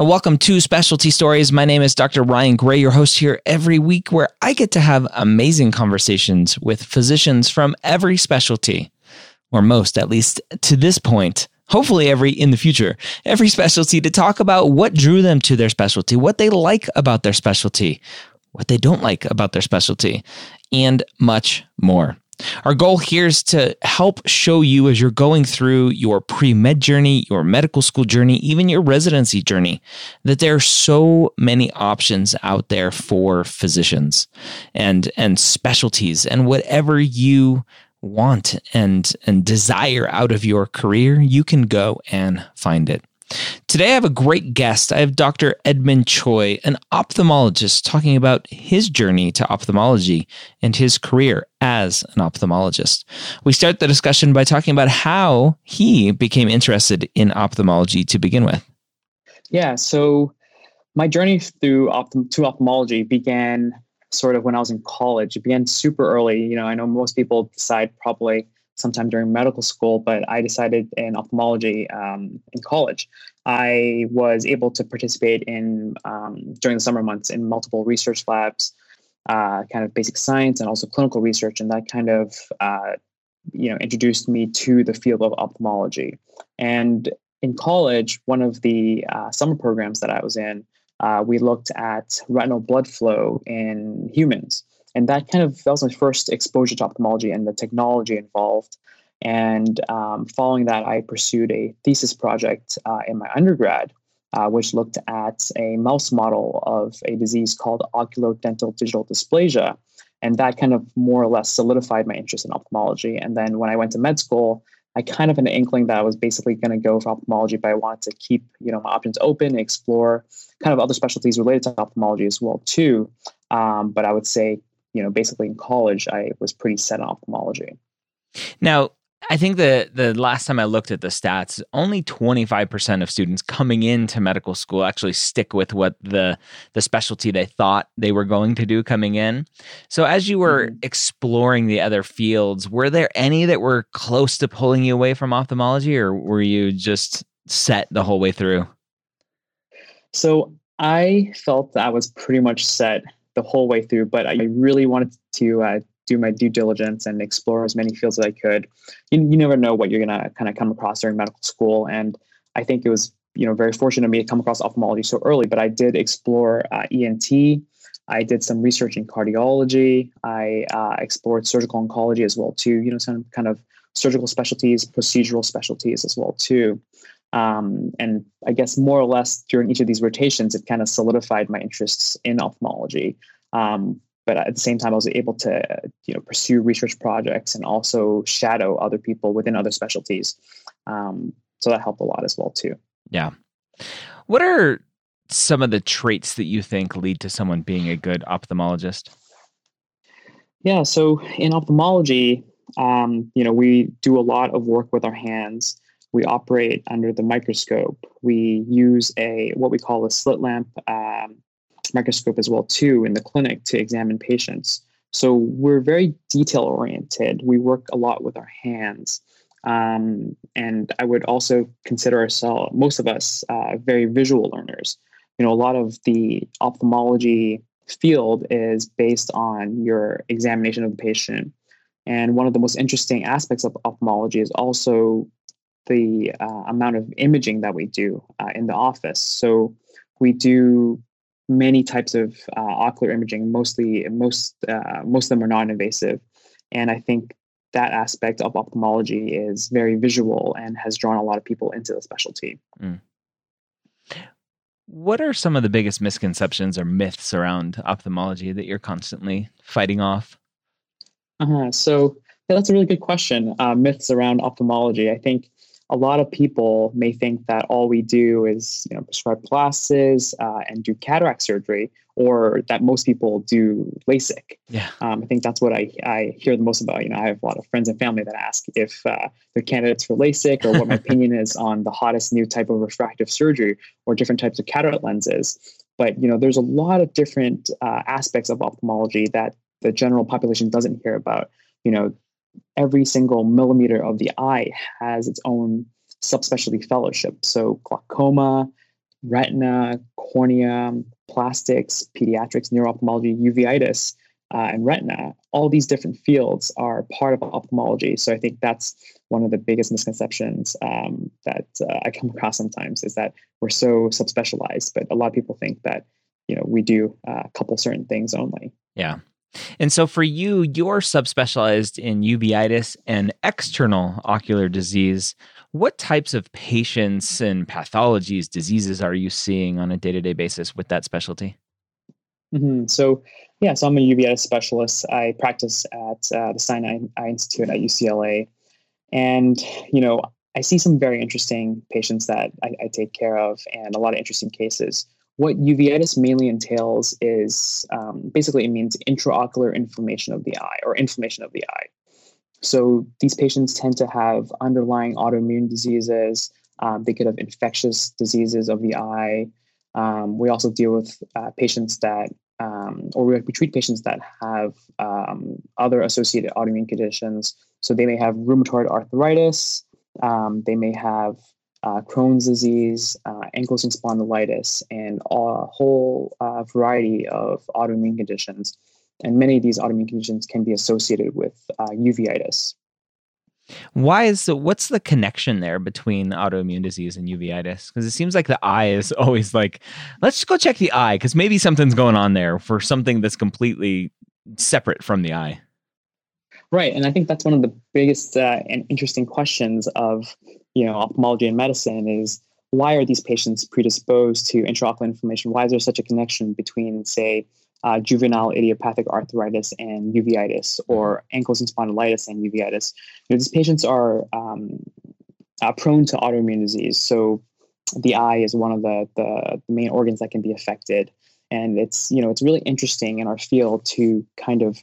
Welcome to Specialty Stories. My name is Dr. Ryan Gray, your host here every week, where I get to have amazing conversations with physicians from every specialty, or most, at least to this point. Hopefully, every in the future, every specialty to talk about what drew them to their specialty, what they like about their specialty, what they don't like about their specialty, and much more. Our goal here is to help show you as you're going through your pre med journey, your medical school journey, even your residency journey, that there are so many options out there for physicians and, and specialties and whatever you want and, and desire out of your career, you can go and find it. Today, I have a great guest. I have Dr. Edmund Tsui, an ophthalmologist, talking about his journey to ophthalmology and his career as an ophthalmologist. We start the discussion by talking about how he became interested in ophthalmology to begin with. Yeah, so my journey through to ophthalmology began sort of when I was in college. It began super early. You know, I know most people decide probably sometime during medical school, but I decided in ophthalmology um, in college. I was able to participate in um, during the summer months in multiple research labs, uh, kind of basic science and also clinical research, and that kind of uh, you know introduced me to the field of ophthalmology. And in college, one of the uh, summer programs that I was in, uh, we looked at retinal blood flow in humans and that kind of that was my first exposure to ophthalmology and the technology involved. And um, following that, I pursued a thesis project uh, in my undergrad, uh, which looked at a mouse model of a disease called oculodentodigital dysplasia. And that kind of more or less solidified my interest in ophthalmology. And then when I went to med school, I kind of had an inkling that I was basically going to go for ophthalmology, but I wanted to keep you know my options open, and explore kind of other specialties related to ophthalmology as well too. Um, but I would say you know, basically in college, I was pretty set on ophthalmology. Now, I think the the last time I looked at the stats, only 25% of students coming into medical school actually stick with what the the specialty they thought they were going to do coming in. So as you were mm-hmm. exploring the other fields, were there any that were close to pulling you away from ophthalmology or were you just set the whole way through? So I felt that I was pretty much set the whole way through, but I really wanted to uh, do my due diligence and explore as many fields as I could. You, you never know what you're going to kind of come across during medical school. And I think it was, you know, very fortunate of me to come across ophthalmology so early, but I did explore uh, ENT. I did some research in cardiology. I uh, explored surgical oncology as well too. You know, some kind of surgical specialties, procedural specialties as well too. Um, and I guess more or less during each of these rotations, it kind of solidified my interests in ophthalmology. Um, but at the same time, I was able to you know pursue research projects and also shadow other people within other specialties. Um, so that helped a lot as well too. Yeah. What are some of the traits that you think lead to someone being a good ophthalmologist? Yeah. So in ophthalmology, um, you know, we do a lot of work with our hands we operate under the microscope. We use a what we call a slit lamp um, microscope as well too in the clinic to examine patients. So we're very detail oriented. We work a lot with our hands. Um, and I would also consider ourselves, most of us, uh, very visual learners. You know, a lot of the ophthalmology field is based on your examination of the patient. And one of the most interesting aspects of ophthalmology is also the uh, amount of imaging that we do uh, in the office. So we do many types of uh, ocular imaging. Mostly, most uh, most of them are non-invasive, and I think that aspect of ophthalmology is very visual and has drawn a lot of people into the specialty. Mm. What are some of the biggest misconceptions or myths around ophthalmology that you're constantly fighting off? Uh-huh. So yeah, that's a really good question. Uh, myths around ophthalmology. I think a lot of people may think that all we do is you know prescribe glasses uh, and do cataract surgery, or that most people do LASIK. Yeah, um, I think that's what I, I hear the most about. You know, I have a lot of friends and family that ask if uh, they're candidates for LASIK or what my opinion is on the hottest new type of refractive surgery or different types of cataract lenses. But you know, there's a lot of different uh, aspects of ophthalmology that the general population doesn't hear about. You know, every single millimeter of the eye has its own subspecialty fellowship. So glaucoma, retina, cornea, plastics, pediatrics, neuro-ophthalmology, uveitis, uh, and retina, all these different fields are part of ophthalmology. So I think that's one of the biggest misconceptions um, that uh, I come across sometimes is that we're so subspecialized, but a lot of people think that you know we do uh, a couple certain things only. Yeah, and so for you, you're subspecialized in uveitis and external ocular disease. What types of patients and pathologies, diseases are you seeing on a day to day basis with that specialty? Mm-hmm. So, yeah, so I'm a uveitis specialist. I practice at uh, the Stein Eye Institute at UCLA. And, you know, I see some very interesting patients that I, I take care of and a lot of interesting cases what uveitis mainly entails is um, basically it means intraocular inflammation of the eye or inflammation of the eye. So these patients tend to have underlying autoimmune diseases. Um, they could have infectious diseases of the eye. Um, we also deal with uh, patients that, um, or we, we, treat patients that have um, other associated autoimmune conditions. So they may have rheumatoid arthritis. Um, they may have uh, Crohn's disease, uh, ankylosing spondylitis, and a whole uh, variety of autoimmune conditions. And many of these autoimmune conditions can be associated with uh, uveitis. Why is so? What's the connection there between autoimmune disease and uveitis? Because it seems like the eye is always like, let's just go check the eye because maybe something's going on there for something that's completely separate from the eye. Right, and I think that's one of the biggest uh, and interesting questions of you know ophthalmology and medicine is why are these patients predisposed to intraocular inflammation? Why is there such a connection between, say, uh, juvenile idiopathic arthritis and uveitis, or ankylosing spondylitis and uveitis? You know, these patients are um, uh, prone to autoimmune disease, so the eye is one of the, the main organs that can be affected, and it's you know it's really interesting in our field to kind of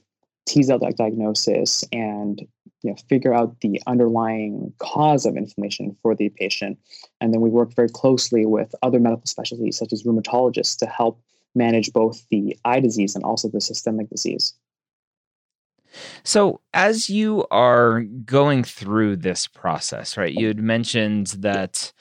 tease out that diagnosis and you know, figure out the underlying cause of inflammation for the patient. And then we work very closely with other medical specialties, such as rheumatologists, to help manage both the eye disease and also the systemic disease. So, as you are going through this process, right, you had mentioned that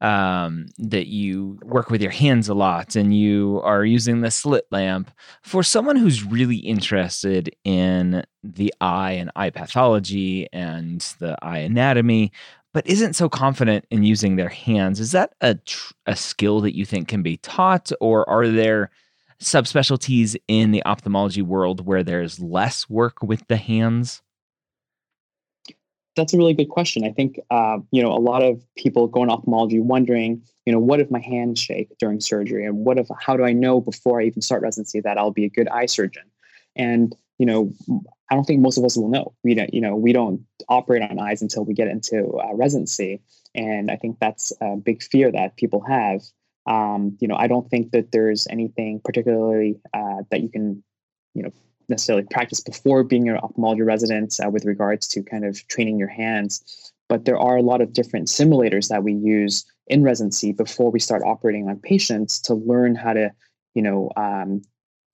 um, that you work with your hands a lot and you are using the slit lamp. For someone who's really interested in the eye and eye pathology and the eye anatomy, but isn't so confident in using their hands, is that a, tr- a skill that you think can be taught, or are there subspecialties in the ophthalmology world where there's less work with the hands? That's a really good question. I think uh, you know a lot of people go in ophthalmology wondering, you know, what if my hands shake during surgery, and what if how do I know before I even start residency that I'll be a good eye surgeon? And you know, I don't think most of us will know. We don't, you know, we don't operate on eyes until we get into uh, residency, and I think that's a big fear that people have. Um, you know, I don't think that there's anything particularly uh, that you can, you know, necessarily practice before being an ophthalmology resident uh, with regards to kind of training your hands. But there are a lot of different simulators that we use in residency before we start operating on patients to learn how to, you know, um,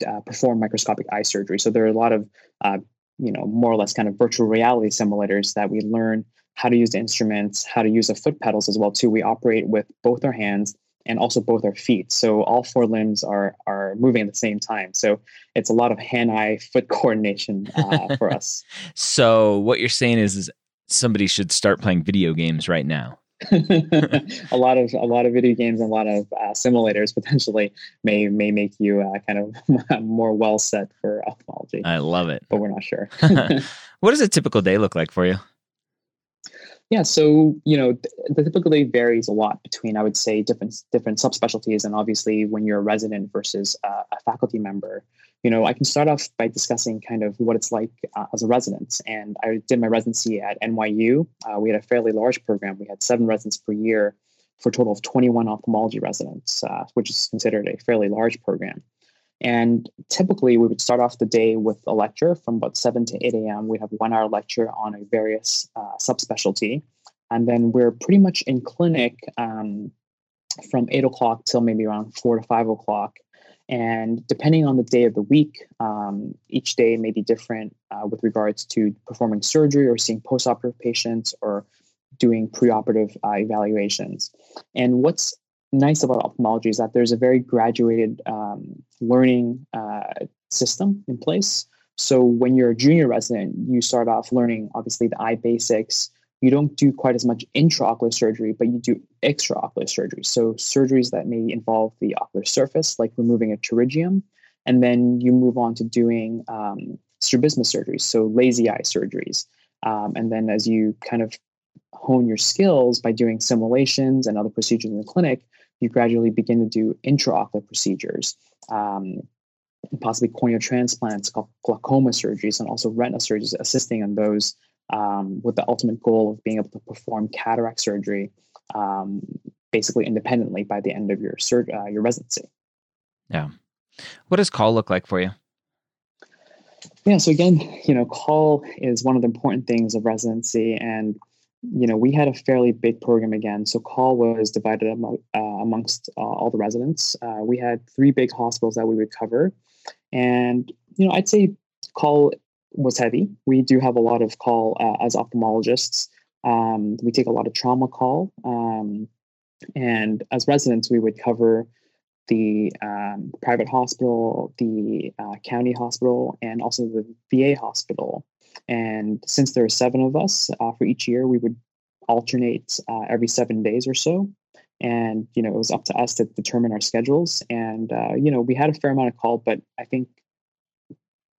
uh, perform microscopic eye surgery. So there are a lot of, uh, you know, more or less kind of virtual reality simulators that we learn how to use the instruments, how to use the foot pedals as well too. We operate with both our hands and also both our feet. So all four limbs are are moving at the same time. So it's a lot of hand-eye foot coordination uh, for us. so what you're saying is, is somebody should start playing video games right now. a lot of a lot of video games and a lot of uh, simulators potentially may may make you uh, kind of more well set for ophthalmology. I love it, but we're not sure. what does a typical day look like for you? Yeah, so you know, the typical day varies a lot between, I would say, different different subspecialties, and obviously when you're a resident versus a faculty member. you know, I can start off by discussing kind of what it's like uh, as a resident. And I did my residency at NYU. Uh, we had a fairly large program. We had seven residents per year for a total of 21 ophthalmology residents, uh, which is considered a fairly large program. And typically, we would start off the day with a lecture from about 7 to 8 a.m. We'd have one hour lecture on a various uh, subspecialty. And then we're pretty much in clinic um, from 8 o'clock till maybe around 4 to 5 o'clock. And depending on the day of the week, um, each day may be different uh, with regards to performing surgery or seeing postoperative patients or doing preoperative uh, evaluations. And what's nice about ophthalmology is that there's a very graduated um, learning uh, system in place. So when you're a junior resident, you start off learning obviously the eye basics. You don't do quite as much intraocular surgery, but you do extraocular surgery. So surgeries that may involve the ocular surface, like removing a pterygium, and then you move on to doing um, strabismus surgeries, so lazy eye surgeries. Um, and then as you kind of hone your skills by doing simulations and other procedures in the clinic, you gradually begin to do intraocular procedures, um, possibly corneal transplants, glaucoma surgeries, and also retina surgeries, assisting on those um, with the ultimate goal of being able to perform cataract surgery um, basically independently by the end of your sur- uh, your residency. Yeah. What does call look like for you? Yeah, so again, you know, call is one of the important things of residency, and you know, we had a fairly big program again. So call was divided among, uh, amongst uh, all the residents. Uh, we had three big hospitals that we would cover, and you know, I'd say call was heavy. We do have a lot of call uh, as ophthalmologists. Um, we take a lot of trauma call, um, and as residents, we would cover the um, private hospital, the uh, county hospital, and also the VA hospital. And since there are seven of us uh, for each year, we would alternate uh, every seven days or so. And, you know, it was up to us to determine our schedules. And, uh, you know, we had a fair amount of call, but I think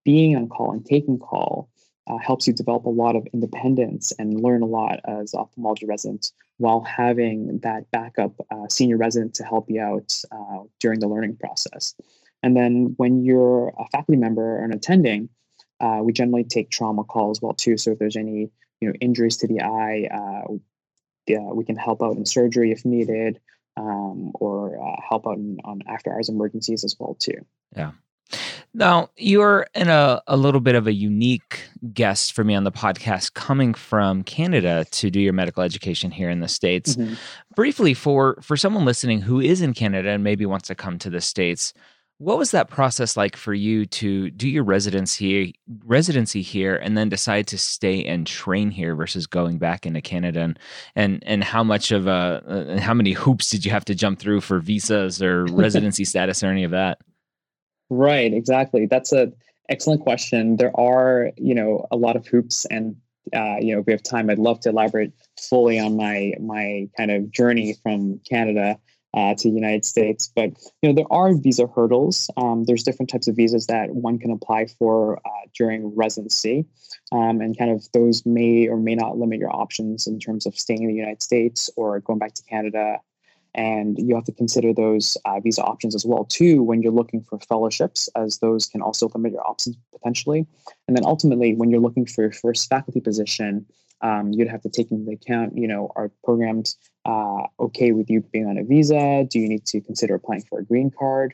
being on call and taking call uh, helps you develop a lot of independence and learn a lot as ophthalmology residents while having that backup uh, senior resident to help you out uh, during the learning process. And then when you're a faculty member or an attending, uh, we generally take trauma calls as well too. So if there's any you know injuries to the eye, uh, yeah, we can help out in surgery if needed, um, or uh, help out in, on after hours emergencies as well too. Yeah. Now you're in a, a little bit of a unique guest for me on the podcast, coming from Canada to do your medical education here in the states. Mm-hmm. Briefly, for for someone listening who is in Canada and maybe wants to come to the states, what was that process like for you to do your residency residency here and then decide to stay and train here versus going back into Canada and and, and how much of a uh, how many hoops did you have to jump through for visas or residency status or any of that? Right, exactly. That's a excellent question. There are, you know, a lot of hoops and uh, you know, if we have time, I'd love to elaborate fully on my my kind of journey from Canada uh, to the United States. But you know, there are visa hurdles. Um, there's different types of visas that one can apply for uh, during residency, um, and kind of those may or may not limit your options in terms of staying in the United States or going back to Canada. And you have to consider those uh, visa options as well too when you're looking for fellowships, as those can also limit your options potentially. And then ultimately, when you're looking for your first faculty position, um, you'd have to take into account, you know, are programs uh, okay with you being on a visa? Do you need to consider applying for a green card?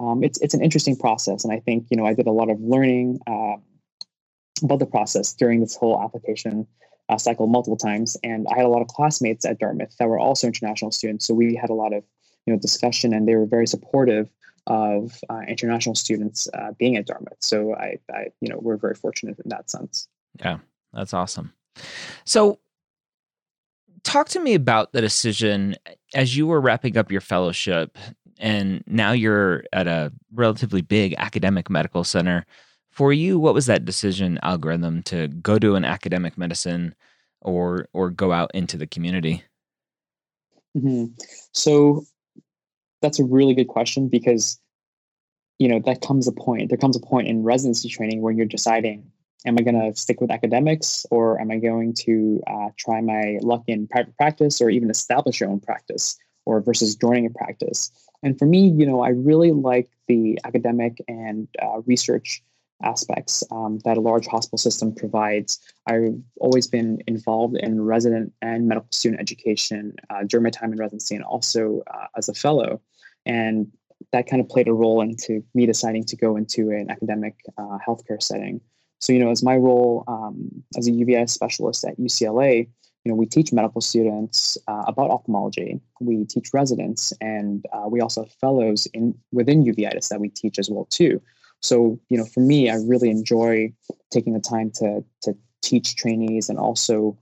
Um, it's it's an interesting process, and I think you know I did a lot of learning uh, about the process during this whole application uh, cycle multiple times, and I had a lot of classmates at Dartmouth that were also international students, so we had a lot of you know discussion, and they were very supportive of uh, international students uh, being at Dartmouth. So I, I, you know, we're very fortunate in that sense. Yeah, that's awesome. So, talk to me about the decision as you were wrapping up your fellowship and now you're at a relatively big academic medical center. For you, what was that decision algorithm to go to an academic medicine or or go out into the community? Mm-hmm. So that's a really good question because you know that comes a point. There comes a point in residency training where you're deciding am I going to stick with academics or am I going to uh, try my luck in private practice or even establish your own practice? or versus joining a practice. And for me, you know, I really like the academic and uh, research aspects um, that a large hospital system provides. I've always been involved in resident and medical student education uh, during my time in residency and also uh, as a fellow. And that kind of played a role into me deciding to go into an academic uh, healthcare setting. So, you know, as my role um, as a uveitis specialist at UCLA, you know, we teach medical students uh, about ophthalmology. We teach residents, and uh, we also have fellows in within uveitis that we teach as well too. So, you know, for me, I really enjoy taking the time to to teach trainees and also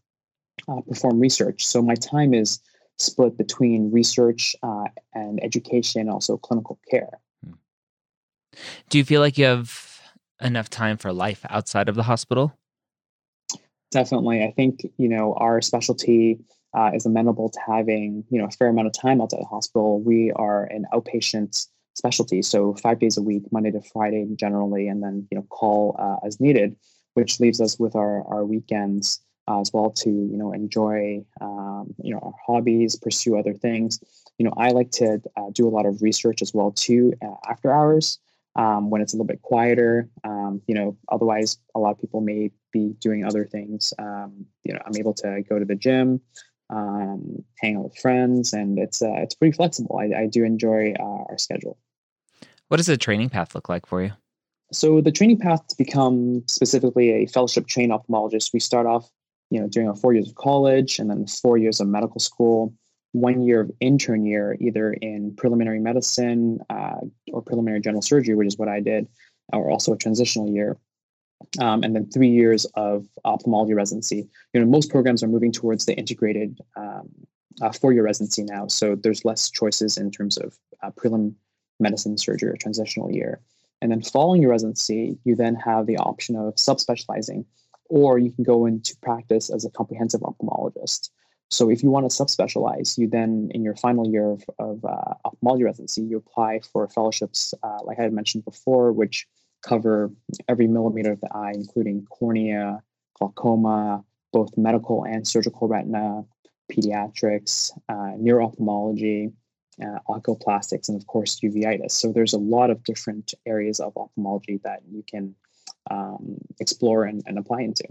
uh, perform research. So my time is split between research uh, and education, also clinical care. Hmm. Do you feel like you have enough time for life outside of the hospital? Definitely. I think, you know, our specialty uh, is amenable to having, you know, a fair amount of time outside the hospital. We are an outpatient specialty. So five days a week, Monday to Friday generally, and then you know call uh, as needed, which leaves us with our our weekends uh, as well to you know enjoy um, you know our hobbies, pursue other things. You know, I like to uh, do a lot of research as well too uh, after hours um, when it's a little bit quieter. Um, you know, otherwise a lot of people may be doing other things. Um, you know, I'm able to go to the gym um, hang out with friends, and it's uh, it's pretty flexible. I, I do enjoy uh, our schedule. What does the training path look like for you? So the training path to become specifically a fellowship trained ophthalmologist, we start off, you know, during our four years of college and then four years of medical school, one year of intern year, either in preliminary medicine uh, or preliminary general surgery, which is what I did, or also a transitional year. Um, and then three years of ophthalmology residency. You know, most programs are moving towards the integrated um, uh, four-year residency now, so there's less choices in terms of uh, prelim medicine, surgery, or transitional year. And then following your residency, you then have the option of subspecializing, or you can go into practice as a comprehensive ophthalmologist. So if you want to subspecialize, you then, in your final year of, of uh, ophthalmology residency, you apply for fellowships, uh, like I had mentioned before, which cover every millimeter of the eye, including cornea, glaucoma, both medical and surgical retina, pediatrics, uh, neuro-ophthalmology, uh, oculoplastics, and of course uveitis. So there's a lot of different areas of ophthalmology that you can um, explore and, and apply into.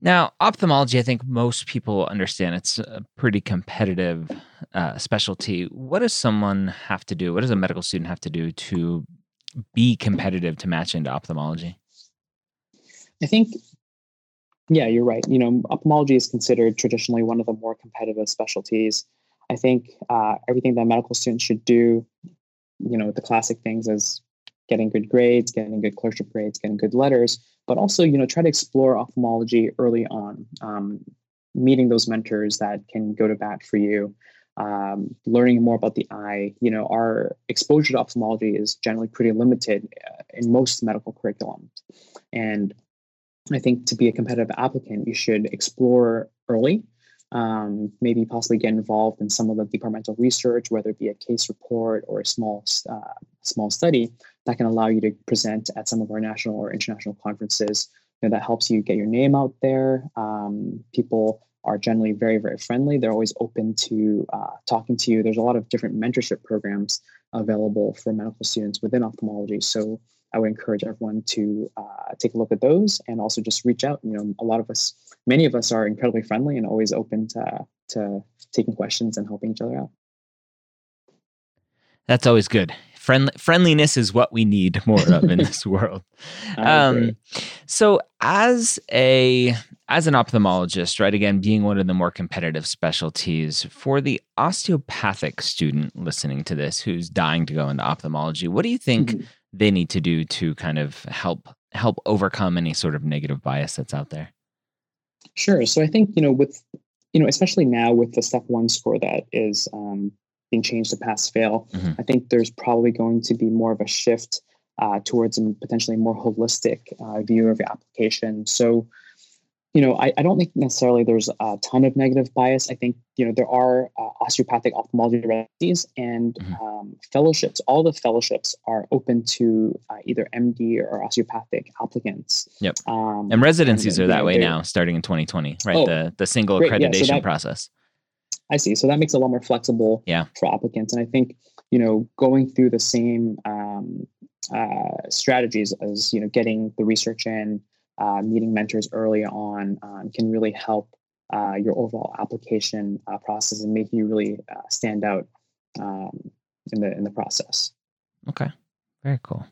Now, ophthalmology, I think most people understand it's a pretty competitive uh, specialty. What does someone have to do? What does a medical student have to do to be competitive to match into ophthalmology? I think yeah, you're right. You know, ophthalmology is considered traditionally one of the more competitive specialties. I think uh, everything that medical students should do, you know, the classic things is getting good grades, getting good clerkship grades, getting good letters, but also, you know, try to explore ophthalmology early on, um, meeting those mentors that can go to bat for you, um, learning more about the eye. You know, our exposure to ophthalmology is generally pretty limited uh, in most medical curriculums. And I think to be a competitive applicant, you should explore early, um, maybe possibly get involved in some of the departmental research, whether it be a case report or a small uh, small study that can allow you to present at some of our national or international conferences. You know, that helps you get your name out there. Um, people are generally very very friendly. They're always open to uh, talking to you. There's a lot of different mentorship programs available for medical students within ophthalmology. So I would encourage everyone to uh, take a look at those and also just reach out. You know, a lot of us, many of us are incredibly friendly and always open to, to taking questions and helping each other out. That's always good. Friendly, friendliness is what we need more of in this world. Um, so, as a as an ophthalmologist, right? Again, being one of the more competitive specialties for the osteopathic student listening to this who's dying to go into ophthalmology, what do you think? Mm-hmm they need to do to kind of help help overcome any sort of negative bias that's out there? Sure. So I think you know with you know especially now with the step one score that is um, being changed to pass fail, mm-hmm. I think there's probably going to be more of a shift uh, towards a potentially more holistic uh, view of your application. So you know, I, I don't think necessarily there's a ton of negative bias. I think, you know, there are uh, osteopathic ophthalmology residencies and mm-hmm. um, fellowships. All the fellowships are open to uh, either MD or osteopathic applicants. Yep. Um, and residencies and, are that way now, starting in 2020, right? Oh, the the single great. accreditation yeah, so that, process. I see. So that makes it a lot more flexible yeah. for applicants. And I think, you know, going through the same um, uh, strategies as, you know, getting the research in, uh, meeting mentors early on um, can really help uh, your overall application uh, process and make you really uh, stand out um, in the in the process. Okay, very cool.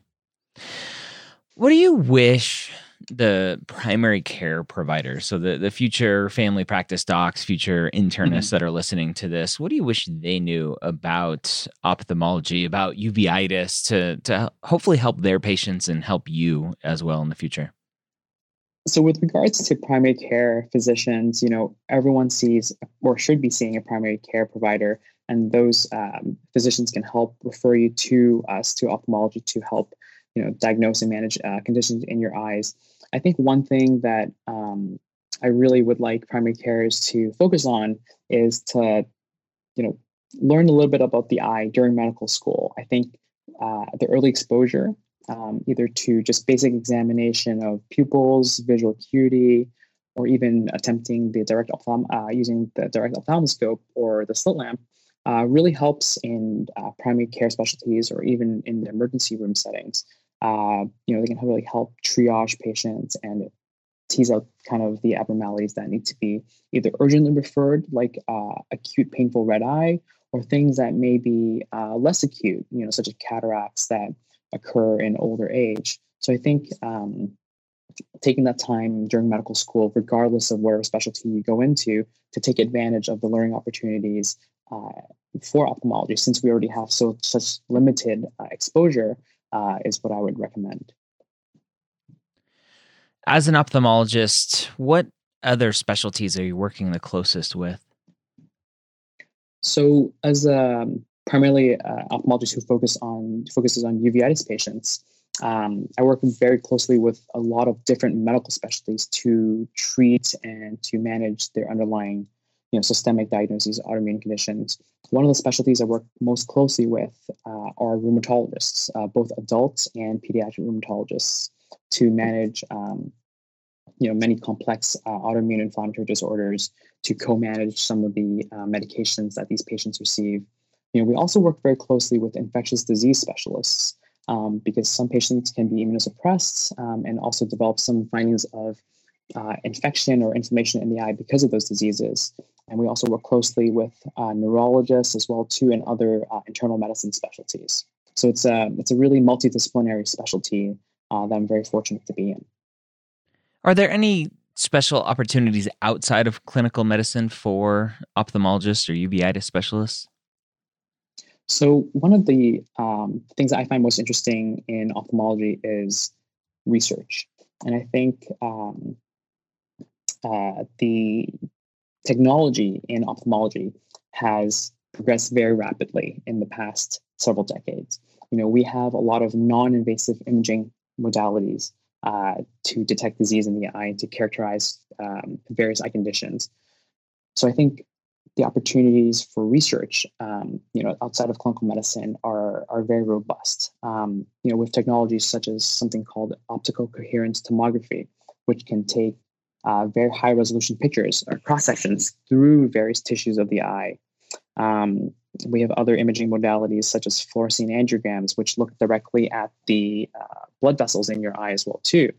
What do you wish the primary care providers, so the, the future family practice docs, future internists mm-hmm. that are listening to this, what do you wish they knew about ophthalmology, about uveitis to, to hopefully help their patients and help you as well in the future? So, with regards to primary care physicians, you know, everyone sees or should be seeing a primary care provider, and those um, physicians can help refer you to us to ophthalmology to help, you know, diagnose and manage uh, conditions in your eyes. I think one thing that um, I really would like primary carers to focus on is to, you know, learn a little bit about the eye during medical school. I think uh, the early exposure, um, either to just basic examination of pupils, visual acuity, or even attempting the direct ophthalm uh, using the direct ophthalmoscope or the slit lamp, uh, really helps in uh, primary care specialties or even in the emergency room settings uh, you know, they can really help triage patients and tease out kind of the abnormalities that need to be either urgently referred, like uh, acute painful red eye, or things that may be uh, less acute, you know, such as cataracts that occur in older age. So I think um, taking that time during medical school, regardless of whatever specialty you go into, to take advantage of the learning opportunities uh, for ophthalmology, since we already have so such limited uh, exposure, uh, is what I would recommend. As an ophthalmologist, what other specialties are you working the closest with? So, as a um, primarily uh, ophthalmologist who focus on focuses on uveitis patients, um, I work very closely with a lot of different medical specialties to treat and to manage their underlying you know, systemic diagnoses, autoimmune conditions. One of the specialties I work most closely with uh, are rheumatologists, uh, both adults and pediatric rheumatologists, to manage um, you know many complex uh, autoimmune inflammatory disorders, to co-manage some of the uh, medications that these patients receive. You know, we also work very closely with infectious disease specialists um, because some patients can be immunosuppressed um, and also develop some findings of uh, infection or inflammation in the eye because of those diseases. And we also work closely with uh, neurologists as well too, and other uh, internal medicine specialties. So it's a it's a really multidisciplinary specialty uh, that I'm very fortunate to be in. Are there any special opportunities outside of clinical medicine for ophthalmologists or uveitis specialists? So one of the um, things I find most interesting in ophthalmology is research, and I think um, uh, the technology in ophthalmology has progressed very rapidly in the past several decades. You know, we have a lot of non-invasive imaging modalities uh, to detect disease in the eye and to characterize um, various eye conditions. So I think the opportunities for research, um, you know, outside of clinical medicine are are very robust. Um, you know, with technologies such as something called optical coherence tomography, which can take uh, very high resolution pictures or cross sections through various tissues of the eye. Um, we have other imaging modalities such as fluorescein angiograms, which look directly at the uh, blood vessels in your eye as well too.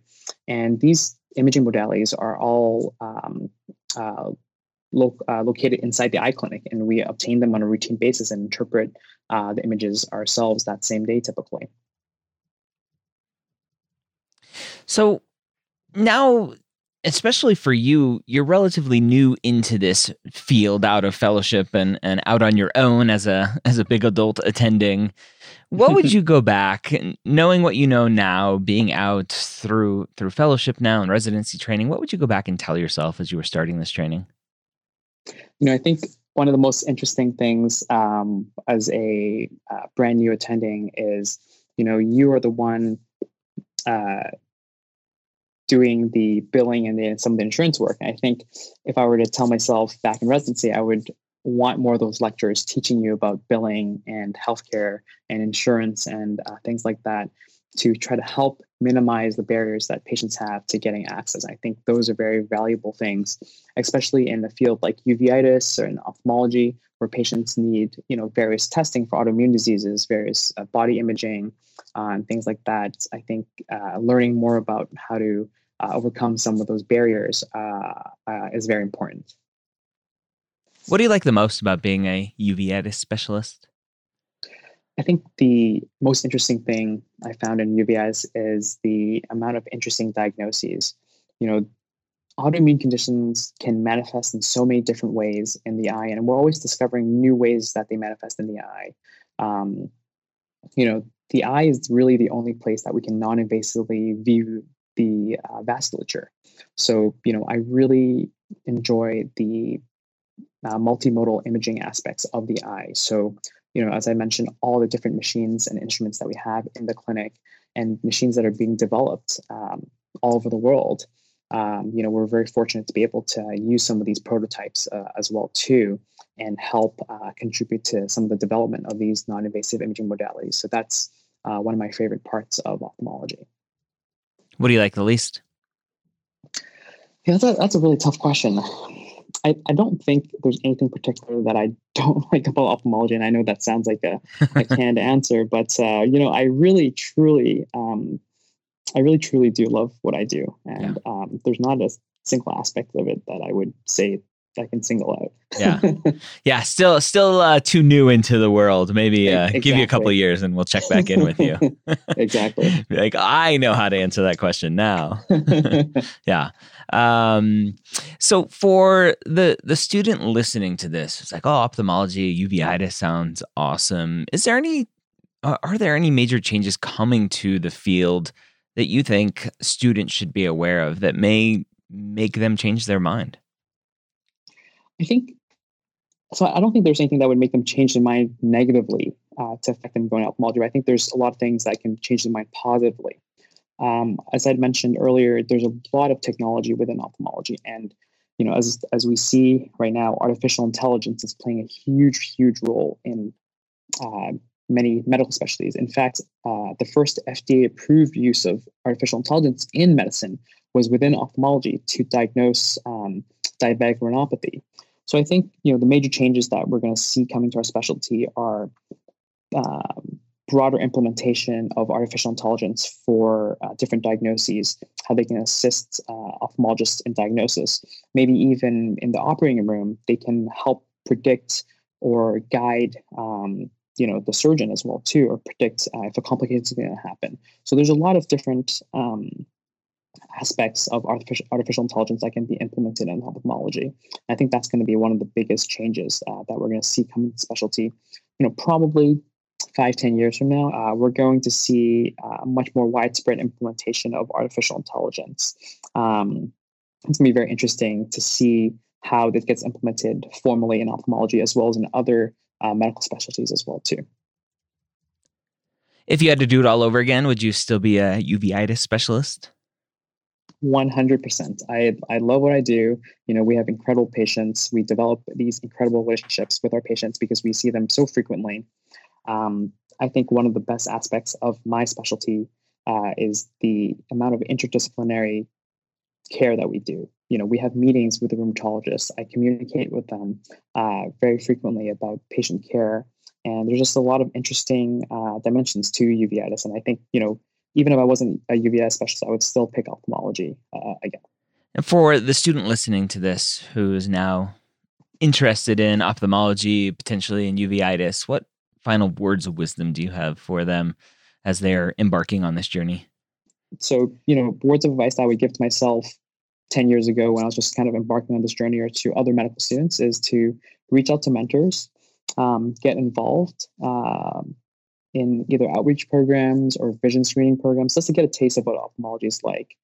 And these imaging modalities are all um, uh, lo- uh, located inside the eye clinic, and we obtain them on a routine basis and interpret uh, the images ourselves that same day typically. So now especially for you, you're relatively new into this field out of fellowship and, and out on your own as a as a big adult attending. What would you go back knowing what you know now, being out through through fellowship now and residency training, what would you go back and tell yourself as you were starting this training? You know, I think one of the most interesting things um, as a uh, brand new attending is, you know, you are the one uh, doing the billing and the, some of the insurance work. And I think if I were to tell myself back in residency, I would want more of those lectures teaching you about billing and healthcare and insurance and uh, things like that to try to help minimize the barriers that patients have to getting access. I think those are very valuable things, especially in the field like uveitis or in ophthalmology, where patients need you know various testing for autoimmune diseases, various uh, body imaging, uh, and things like that. I think uh, learning more about how to uh, overcome some of those barriers uh, is very important. What do you like the most about being a uveitis specialist? I think the most interesting thing I found in uveitis is the amount of interesting diagnoses. You know, autoimmune conditions can manifest in so many different ways in the eye, and we're always discovering new ways that they manifest in the eye. Um, you know, the eye is really the only place that we can non-invasively view the uh, vasculature. So, you know, I really enjoy the uh, multimodal imaging aspects of the eye. So, you know, as I mentioned, all the different machines and instruments that we have in the clinic and machines that are being developed um, all over the world. Um, you know, we're very fortunate to be able to use some of these prototypes uh, as well too, and help uh, contribute to some of the development of these non-invasive imaging modalities. So that's uh, one of my favorite parts of ophthalmology. What do you like the least? Yeah, that's a, that's a really tough question. I, I don't think there's anything particular that I don't like about ophthalmology, and I know that sounds like a, a canned answer, but uh, you know, I really, truly, um, I really, truly do love what I do, and yeah. um, there's not a single aspect of it that I would say I can single out. yeah, yeah. Still, still uh, too new into the world. Maybe uh, exactly. give you a couple years, and we'll check back in with you. exactly. like I know how to answer that question now. yeah. Um, so for the the student listening to this, it's like, oh, ophthalmology, uveitis sounds awesome. Is there any? are there any major changes coming to the field that you think students should be aware of that may make them change their mind? I think so. I don't think there's anything that would make them change their mind negatively uh, to affect them going ophthalmology. I think there's a lot of things that can change their mind positively. Um, as I'd mentioned earlier, there's a lot of technology within ophthalmology, and you know, as as we see right now, artificial intelligence is playing a huge, huge role in uh, many medical specialties. In fact, uh, the first FDA-approved use of artificial intelligence in medicine was within ophthalmology to diagnose um, diabetic retinopathy. So I think you know the major changes that we're going to see coming to our specialty are um, broader implementation of artificial intelligence for uh, different diagnoses, how they can assist uh, ophthalmologists in diagnosis. Maybe even in the operating room, they can help predict or guide um, you know the surgeon as well too, or predict uh, if a complication is going to happen. So there's a lot of different um, aspects of artificial, artificial intelligence that can be implemented in ophthalmology. I think that's going to be one of the biggest changes uh, that we're going to see coming to specialty. You know, probably five, ten years from now, uh, we're going to see uh, much more widespread implementation of artificial intelligence. Um, it's going to be very interesting to see how this gets implemented formally in ophthalmology as well as in other uh, medical specialties as well too. If you had to do it all over again, would you still be a uveitis specialist? 100%. I, I love what I do. You know, we have incredible patients. We develop these incredible relationships with our patients because we see them so frequently. Um, I think one of the best aspects of my specialty uh, is the amount of interdisciplinary care that we do. You know, we have meetings with the rheumatologists. I communicate with them uh, very frequently about patient care. And there's just a lot of interesting uh, dimensions to uveitis. And I think, you know, even if I wasn't a uveitis specialist, I would still pick ophthalmology uh, again. And for the student listening to this who is now interested in ophthalmology, potentially in uveitis, what final words of wisdom do you have for them as they're embarking on this journey? So, you know, words of advice that I would give to myself 10 years ago when I was just kind of embarking on this journey or to other medical students is to reach out to mentors, um, get involved, um, in either outreach programs or vision screening programs just to get a taste of what ophthalmology is like.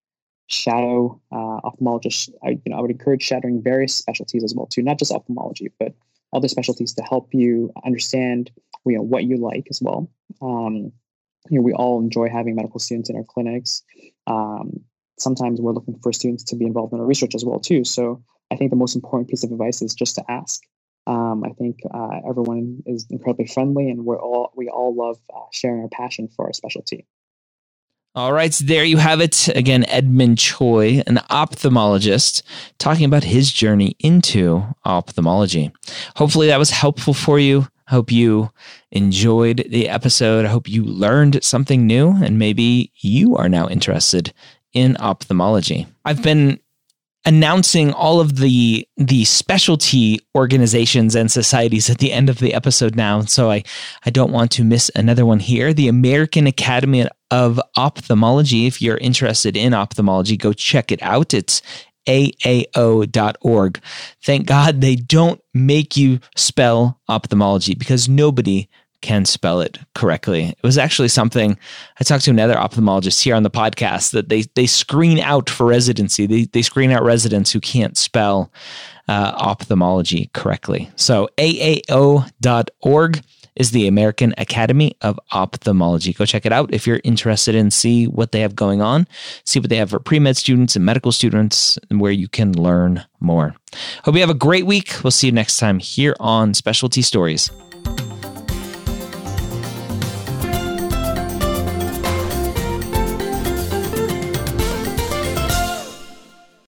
Shadow uh, ophthalmologists, I, you know, I would encourage shadowing various specialties as well too, not just ophthalmology, but other specialties to help you understand, you know, what you like as well. Um, you know, we all enjoy having medical students in our clinics. Um, sometimes we're looking for students to be involved in our research as well too. So I think the most important piece of advice is just to ask. Um, I think uh, everyone is incredibly friendly, and we're all we all love uh, sharing our passion for our specialty. All right, so there you have it. Again, Edmund Tsui, an ophthalmologist, talking about his journey into ophthalmology. Hopefully, that was helpful for you. Hope you enjoyed the episode. I hope you learned something new, and maybe you are now interested in ophthalmology. I've been announcing all of the the specialty organizations and societies at the end of the episode now. So i i don't want to miss another one here. The american academy of ophthalmology. If you're interested in ophthalmology go check it out. It's aao.org thank god they don't make you spell ophthalmology because nobody can spell it correctly. It was actually something I talked to another ophthalmologist here on the podcast that they they screen out for residency. They they screen out residents who can't spell uh, ophthalmology correctly. So aao.org is the American Academy of Ophthalmology. Go check it out if you're interested in see what they have going on, see what they have for pre-med students and medical students and where you can learn more. Hope you have a great week. We'll see you next time here on Specialty Stories.